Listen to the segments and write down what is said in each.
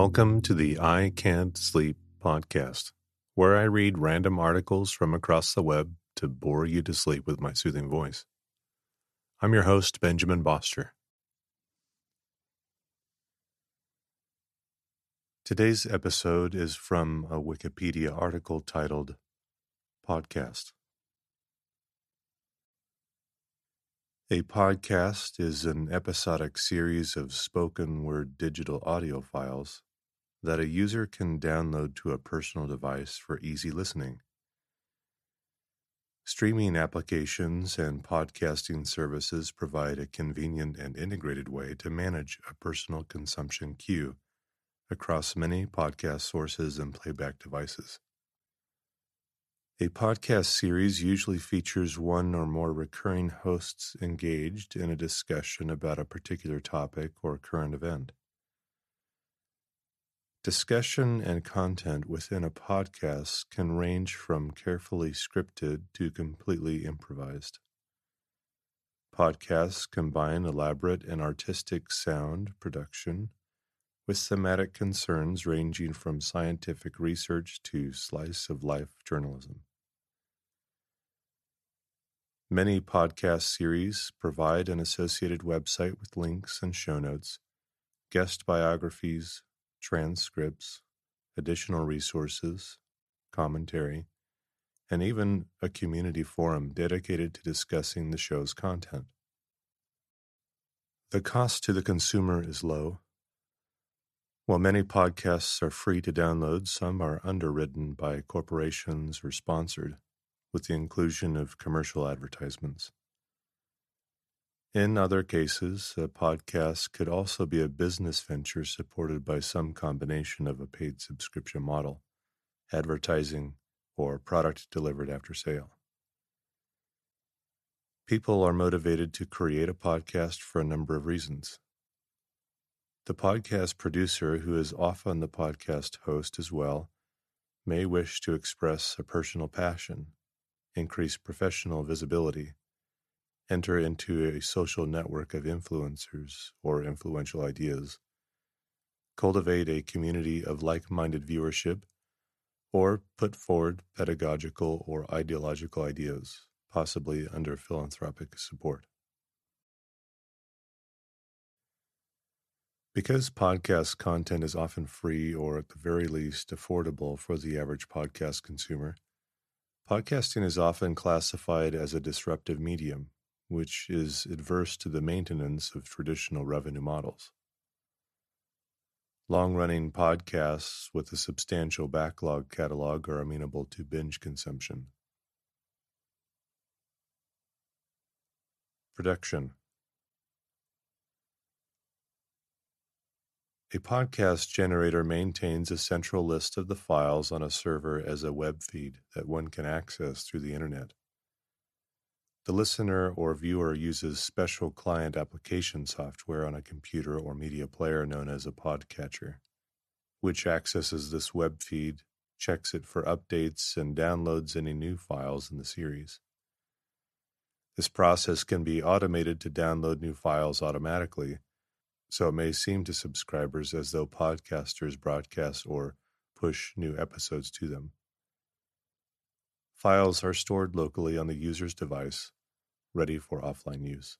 Welcome to the I Can't Sleep podcast, where I read random articles from across the web to bore you to sleep with my soothing voice. I'm your host, Benjamin Boster. Today's episode is from a Wikipedia article titled Podcast. A podcast is an episodic series of spoken word digital audio files that a user can download to a personal device for easy listening. Streaming applications and podcasting services provide a convenient and integrated way to manage a personal consumption queue across many podcast sources and playback devices. A podcast series usually features one or more recurring hosts engaged in a discussion about a particular topic or current event. Discussion and content within a podcast can range from carefully scripted to completely improvised. Podcasts combine elaborate and artistic sound production with thematic concerns ranging from scientific research to slice of life journalism. Many podcast series provide an associated website with links and show notes, guest biographies, transcripts, additional resources, commentary, and even a community forum dedicated to discussing the show's content. The cost to the consumer is low. While many podcasts are free to download, some are underwritten by corporations or sponsored with the inclusion of commercial advertisements. In other cases, a podcast could also be a business venture supported by some combination of a paid subscription model, advertising, or product delivered after sale. People are motivated to create a podcast for a number of reasons. The podcast producer, who is often the podcast host as well, may wish to express a personal passion increase professional visibility, enter into a social network of influencers or influential ideas, cultivate a community of like minded viewership, or put forward pedagogical or ideological ideas, possibly under philanthropic support. Because podcast content is often free or at the very least affordable for the average podcast consumer, Podcasting is often classified as a disruptive medium, which is adverse to the maintenance of traditional revenue models. Long running podcasts with a substantial backlog catalog are amenable to binge consumption. Production A podcast generator maintains a central list of the files on a server as a web feed that one can access through the Internet. The listener or viewer uses special client application software on a computer or media player known as a podcatcher, which accesses this web feed, checks it for updates, and downloads any new files in the series. This process can be automated to download new files automatically so it may seem to subscribers as though podcasters broadcast or push new episodes to them. Files are stored locally on the user's device, ready for offline use.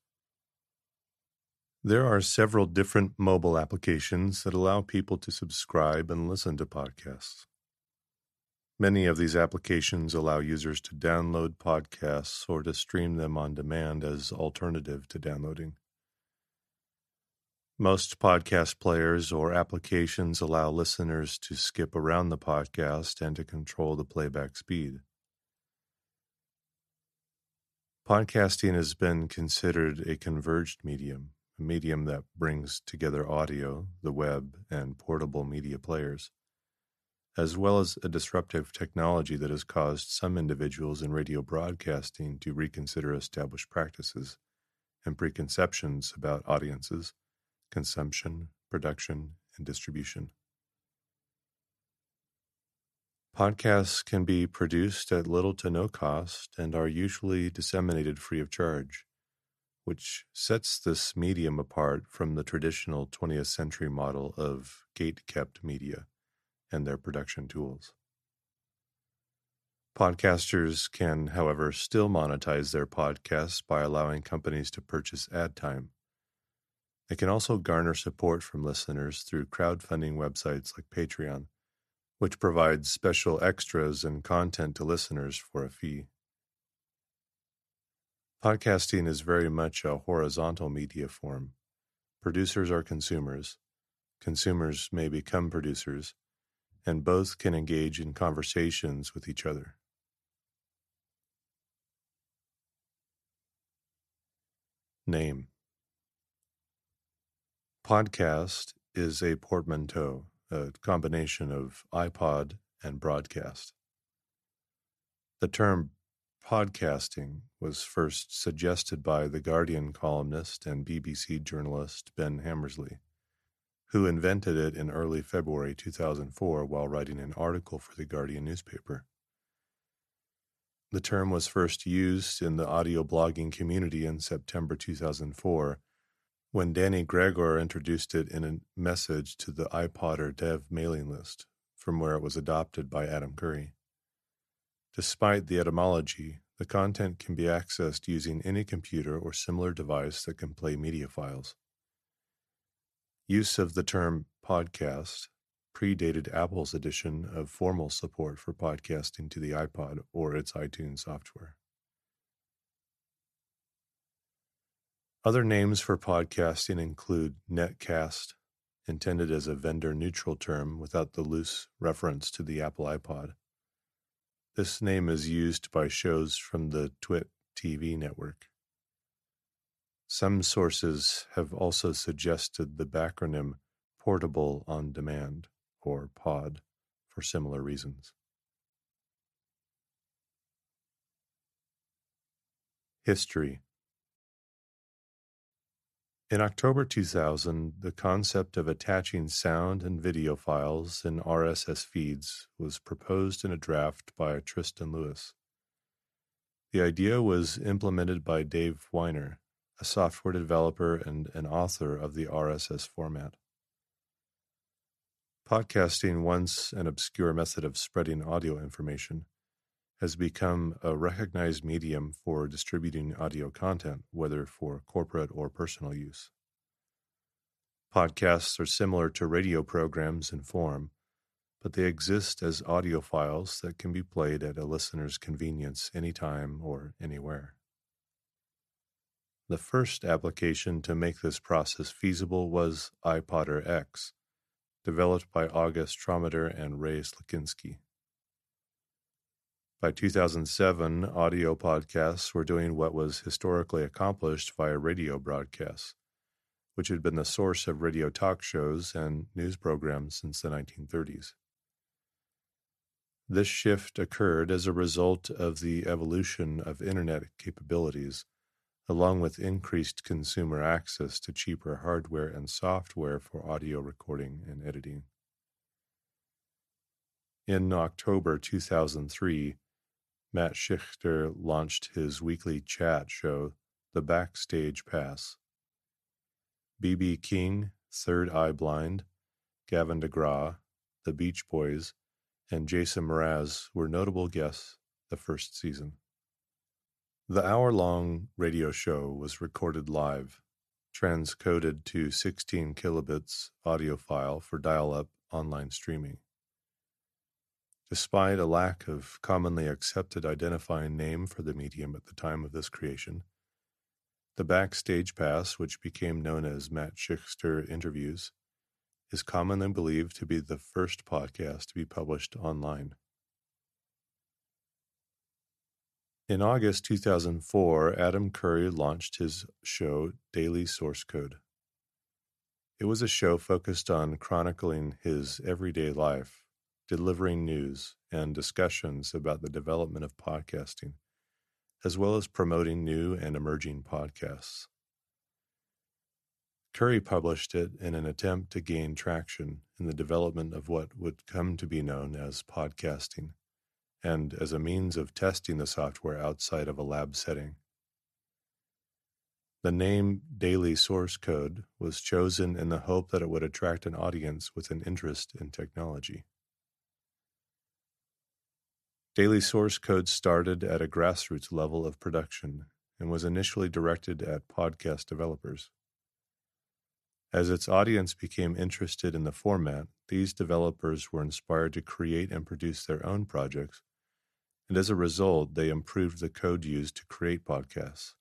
There are several different mobile applications that allow people to subscribe and listen to podcasts. Many of these applications allow users to download podcasts or to stream them on demand as alternative to downloading. Most podcast players or applications allow listeners to skip around the podcast and to control the playback speed. Podcasting has been considered a converged medium, a medium that brings together audio, the web, and portable media players, as well as a disruptive technology that has caused some individuals in radio broadcasting to reconsider established practices and preconceptions about audiences consumption, production, and distribution. Podcasts can be produced at little to no cost and are usually disseminated free of charge, which sets this medium apart from the traditional 20th century model of gate kept media and their production tools. Podcasters can, however, still monetize their podcasts by allowing companies to purchase ad time. They can also garner support from listeners through crowdfunding websites like Patreon, which provides special extras and content to listeners for a fee. Podcasting is very much a horizontal media form. Producers are consumers, consumers may become producers, and both can engage in conversations with each other. Name Podcast is a portmanteau, a combination of iPod and broadcast. The term podcasting was first suggested by The Guardian columnist and BBC journalist Ben Hammersley, who invented it in early February 2004 while writing an article for The Guardian newspaper. The term was first used in the audio blogging community in September 2004 when Dannie Gregoire introduced it in a message to the iPodder dev mailing list, from where it was adopted by Adam Curry. Despite the etymology, the content can be accessed using any computer or similar device that can play media files. Use of the term podcast predated Apple's addition of formal support for podcasting to the iPod or its iTunes software. Other names for podcasting include netcast, intended as a vendor neutral term without the loose reference to the Apple iPod. This name is used by shows from the TWiT TV network. Some sources have also suggested the backronym Portable on Demand or POD for similar reasons. History In October 2000, the concept of attaching sound and video files in RSS feeds was proposed in a draft by Tristan Louis. The idea was implemented by Dave Winer, a software developer and an author of the RSS format. Podcasting, once an obscure method of spreading audio information, has become a recognized medium for distributing audio content, whether for corporate or personal use. Podcasts are similar to radio programs in form, but they exist as audio files that can be played at a listener's convenience anytime or anywhere. The first application to make this process feasible was iPodder X, developed by August Trometer and Ray Slakinski. By 2007, audio podcasts were doing what was historically accomplished via radio broadcasts, which had been the source of radio talk shows and news programs since the 1930s. This shift occurred as a result of the evolution of Internet capabilities along with increased consumer access to cheaper hardware and software for audio recording and editing. In October 2003, Matt Schichter launched his weekly chat show, The Backstage Pass. B.B. King, Third Eye Blind, Gavin DeGraw, The Beach Boys, and Jason Mraz were notable guests the first season. The hour long radio show was recorded live, transcoded to 16 kilobits audio file for dial up online streaming. Despite a lack of commonly accepted identifying name for the medium at the time of this creation, the Backstage Pass, which became known as Matt Schichter Interviews, is commonly believed to be the first podcast to be published online. In August 2004, Adam Curry launched his show Daily Source Code. It was a show focused on chronicling his everyday life, delivering news and discussions about the development of podcasting, as well as promoting new and emerging podcasts. Curry published it in an attempt to gain traction in the development of what would come to be known as podcasting and as a means of testing the software outside of a lab setting. The name Daily Source Code was chosen in the hope that it would attract an audience with an interest in technology. Daily Source Code started at a grassroots level of production and was initially directed at podcast developers. As its audience became interested in the format, these developers were inspired to create and produce their own projects, and as a result, they improved the code used to create podcasts.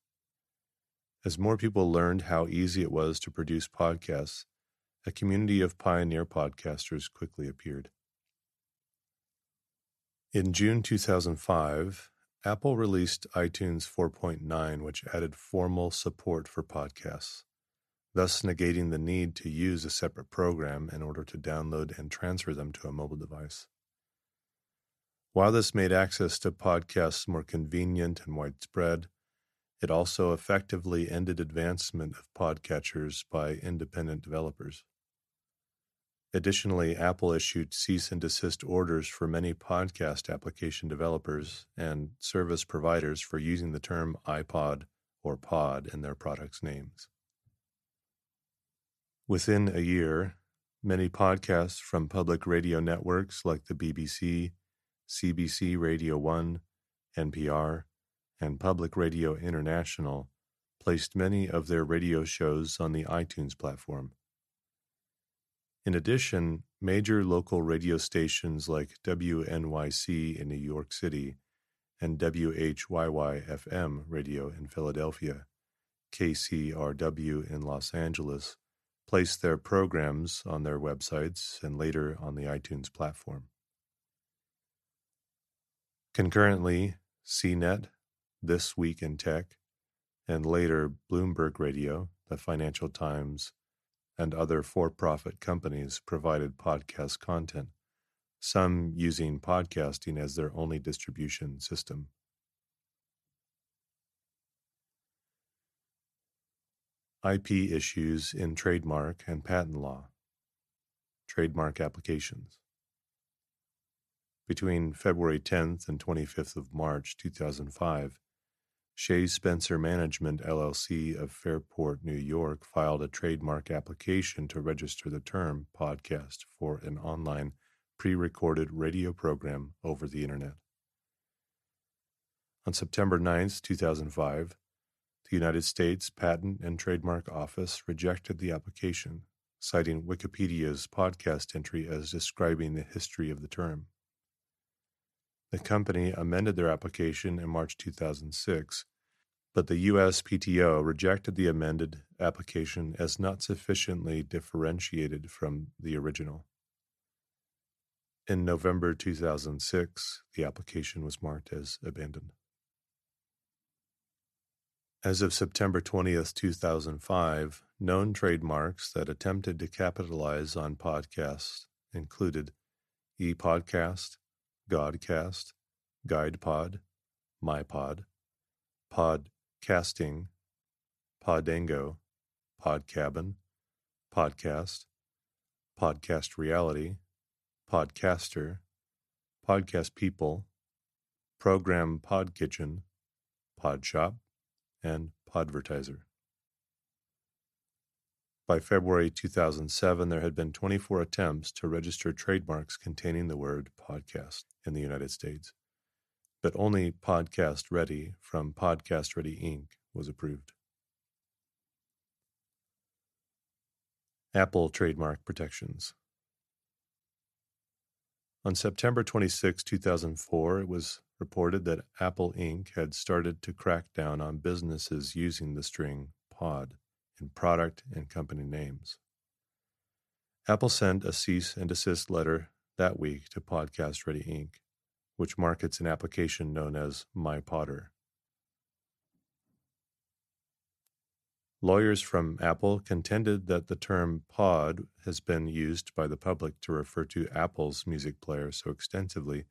As more people learned how easy it was to produce podcasts, a community of pioneer podcasters quickly appeared. In June 2005, Apple released iTunes 4.9, which added formal support for podcasts, thus negating the need to use a separate program in order to download and transfer them to a mobile device. While this made access to podcasts more convenient and widespread, it also effectively ended advancement of podcatchers by independent developers. Additionally, Apple issued cease and desist orders for many podcast application developers and service providers for using the term iPod or pod in their products' names. Within a year, many podcasts from public radio networks like the BBC, CBC Radio 1, NPR, and Public Radio International placed many of their radio shows on the iTunes platform. In addition, major local radio stations like WNYC in New York City and WHYY FM radio in Philadelphia, KCRW in Los Angeles, placed their programs on their websites and later on the iTunes platform. Concurrently, CNET, this Week in Tech, and later Bloomberg Radio, the Financial Times, and other for profit companies provided podcast content, some using podcasting as their only distribution system. IP issues in trademark and patent law, trademark applications. Between February 10th and 25th of March 2005, Shae Spencer Management LLC of Fairport, New York filed a trademark application to register the term podcast for an online pre recorded radio program over the Internet. On September 9, 2005, the United States Patent and Trademark Office rejected the application, citing Wikipedia's podcast entry as describing the history of the term. The company amended their application in March 2006, but the USPTO rejected the amended application as not sufficiently differentiated from the original. In November 2006, the application was marked as abandoned. As of September 20th, 2005, known trademarks that attempted to capitalize on podcasts included ePodcast, Godcast, GuidePod, MyPod, Podcasting, Podango, Podcabin, Podcast, Podcast Reality, Podcaster, Podcast People, Program Pod Podkitchen, Podshop, and Podvertiser. By February 2007, there had been 24 attempts to register trademarks containing the word podcast in the United States, but only Podcast Ready from Podcast Ready Inc. was approved. Apple trademark protections. On September 26, 2004, it was reported that Apple Inc. had started to crack down on businesses using the string pod in product and company names. Apple sent a cease and desist letter that week to Podcast Ready Inc., which markets an application known as MyPodder. Lawyers from Apple contended that the term pod has been used by the public to refer to Apple's music player so extensively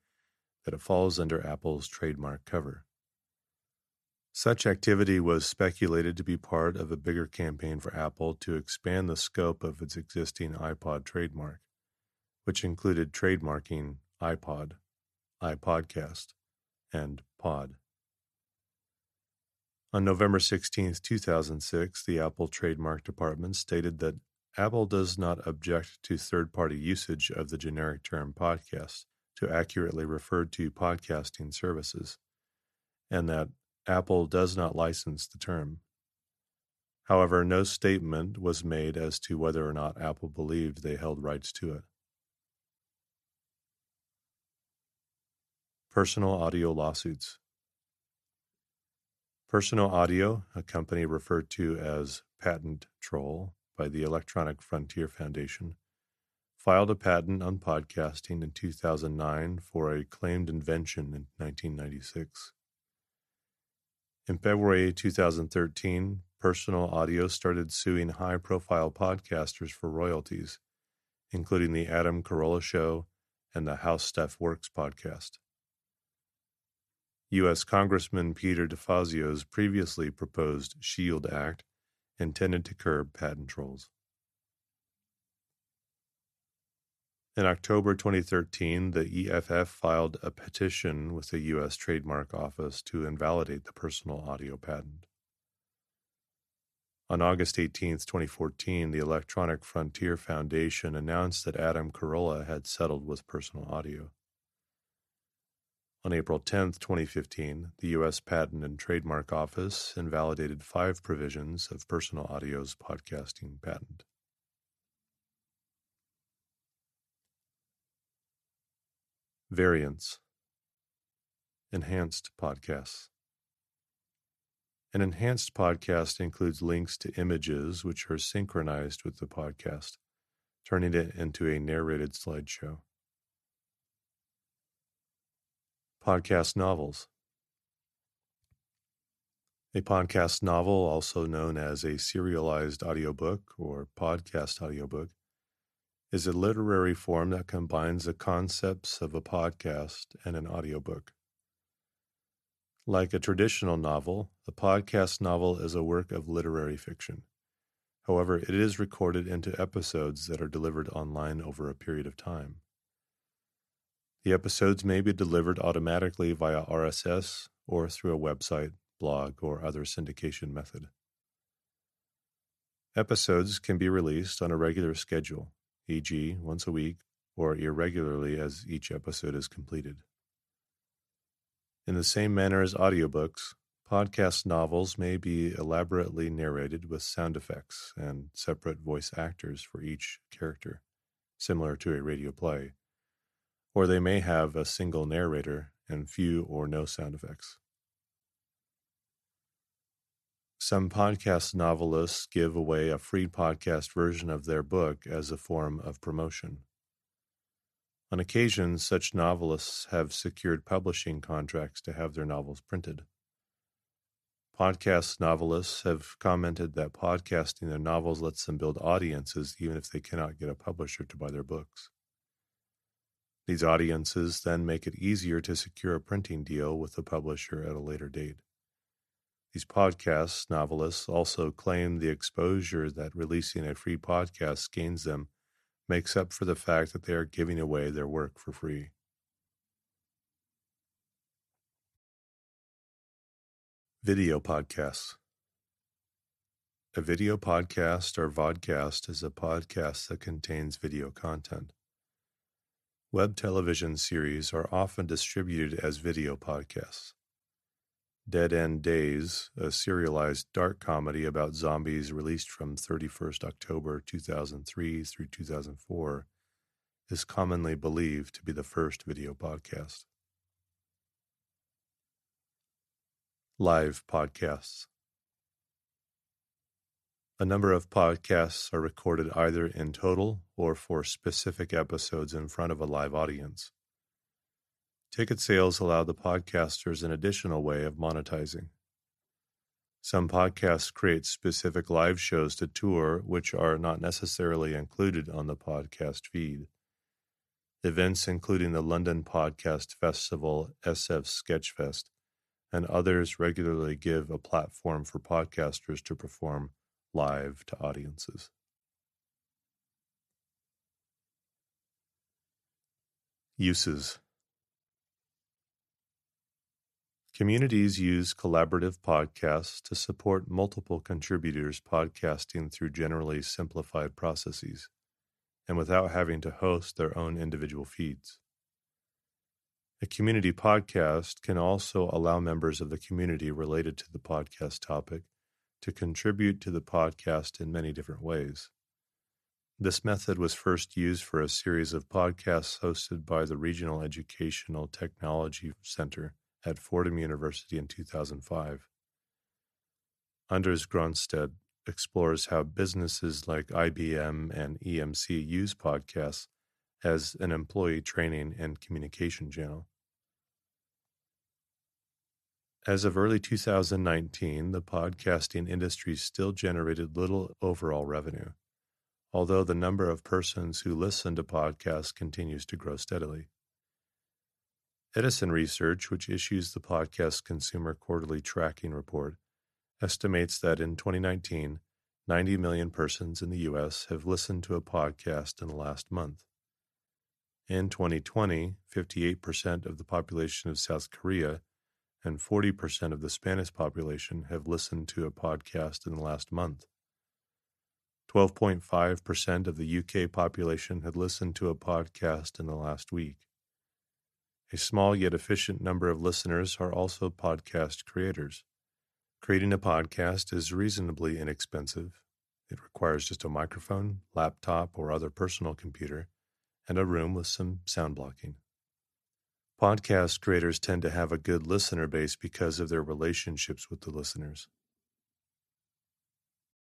that it falls under Apple's trademark cover. Such activity was speculated to be part of a bigger campaign for Apple to expand the scope of its existing iPod trademark, which included trademarking iPod, iPodcast, and Pod. On November 16, 2006, the Apple Trademark Department stated that Apple does not object to third party usage of the generic term podcast to accurately refer to podcasting services, and that Apple does not license the term. However, no statement was made as to whether or not Apple believed they held rights to it. Personal audio lawsuits. Personal Audio, a company referred to as Patent Troll by the Electronic Frontier Foundation, filed a patent on podcasting in 2009 for a claimed invention in 1996. In February 2013, Personal Audio started suing high profile podcasters for royalties, including The Adam Carolla Show and the HowStuffWorks podcast. U.S. Congressman Peter DeFazio's previously proposed SHIELD Act intended to curb patent trolls. In October 2013, the EFF filed a petition with the U.S. Trademark Office to invalidate the personal audio patent. On August 18, 2014, the Electronic Frontier Foundation announced that Adam Carolla had settled with Personal Audio. On April 10, 2015, the U.S. Patent and Trademark Office invalidated five provisions of Personal Audio's podcasting patent. Variants Enhanced podcasts. An enhanced podcast includes links to images which are synchronized with the podcast, turning it into a narrated slideshow. Podcast novels. A podcast novel, also known as a serialized audiobook or podcast audiobook, is a literary form that combines the concepts of a podcast and an audiobook. Like a traditional novel, the podcast novel is a work of literary fiction. However, it is recorded into episodes that are delivered online over a period of time. The episodes may be delivered automatically via RSS or through a website, blog, or other syndication method. Episodes can be released on a regular schedule, e.g., once a week, or irregularly as each episode is completed. In the same manner as audiobooks, podcast novels may be elaborately narrated with sound effects and separate voice actors for each character, similar to a radio play, or they may have a single narrator and few or no sound effects. Some podcast novelists give away a free podcast version of their book as a form of promotion. On occasion, such novelists have secured publishing contracts to have their novels printed. Podcast novelists have commented that podcasting their novels lets them build audiences even if they cannot get a publisher to buy their books. These audiences then make it easier to secure a printing deal with the publisher at a later date. These podcast novelists also claim the exposure that releasing a free podcast gains them makes up for the fact that they are giving away their work for free. Video podcasts. A video podcast or vodcast is a podcast that contains video content. Web television series are often distributed as video podcasts. Dead End Days, a serialized dark comedy about zombies released from 31st October 2003 through 2004, is commonly believed to be the first video podcast. Live podcasts. A number of podcasts are recorded either in total or for specific episodes in front of a live audience. Ticket sales allow the podcasters an additional way of monetizing. Some podcasts create specific live shows to tour, which are not necessarily included on the podcast feed. Events including the London Podcast Festival, SF Sketchfest, and others regularly give a platform for podcasters to perform live to audiences. Uses Communities use collaborative podcasts to support multiple contributors podcasting through generally simplified processes and without having to host their own individual feeds. A community podcast can also allow members of the community related to the podcast topic to contribute to the podcast in many different ways. This method was first used for a series of podcasts hosted by the Regional Educational Technology Center at Fordham University in 2005. Anders Gronstedt explores how businesses like IBM and EMC use podcasts as an employee training and communication channel. As of early 2019, the podcasting industry still generated little overall revenue, although the number of persons who listen to podcasts continues to grow steadily. Edison Research, which issues the Podcast Consumer Quarterly Tracking Report, estimates that in 2019, 90 million persons in the U.S. have listened to a podcast in the last month. In 2020, 58% of the population of South Korea and 40% of the Spanish population have listened to a podcast in the last month. 12.5% of the UK population had listened to a podcast in the last week. A small yet efficient number of listeners are also podcast creators. Creating a podcast is reasonably inexpensive. It requires just a microphone, laptop, or other personal computer, and a room with some sound blocking. Podcast creators tend to have a good listener base because of their relationships with the listeners.